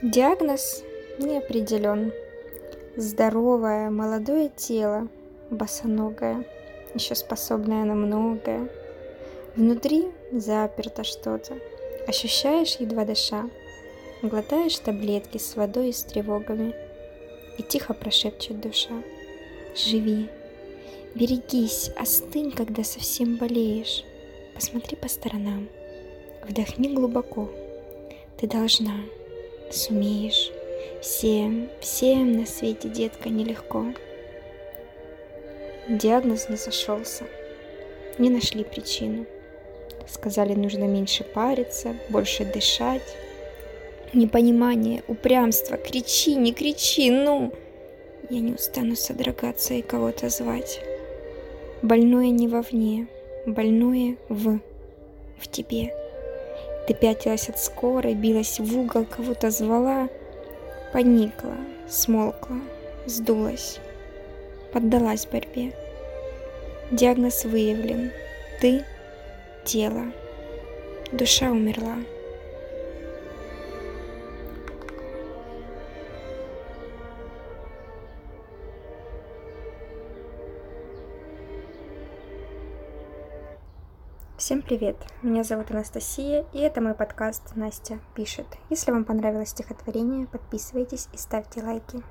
Диагноз не определен. Здоровое, молодое тело, босоногое, еще способное на многое. Внутри заперто что-то. Ощущаешь, едва дыша, глотаешь таблетки с водой и с тревогами. И тихо прошепчет душа. Живи, берегись, остынь, когда совсем болеешь. Посмотри по сторонам, вдохни глубоко. Ты должна, сумеешь. Всем, всем на свете, детка, нелегко. Диагноз не сошелся. Не нашли причину. Сказали, нужно меньше париться, больше дышать. Непонимание, упрямство, кричи, не кричи, ну! Я не устану содрогаться и кого-то звать. Больное не вовне, больное в, в тебе. Ты пятилась от скорой, билась в угол, кого-то звала, поникла, смолкла, сдулась, поддалась борьбе. Диагноз выявлен. Ты — тело. Душа умерла. Всем привет! Меня зовут Анастасия, и это мой подкаст «Настя пишет». Если вам понравилось стихотворение, подписывайтесь и ставьте лайки.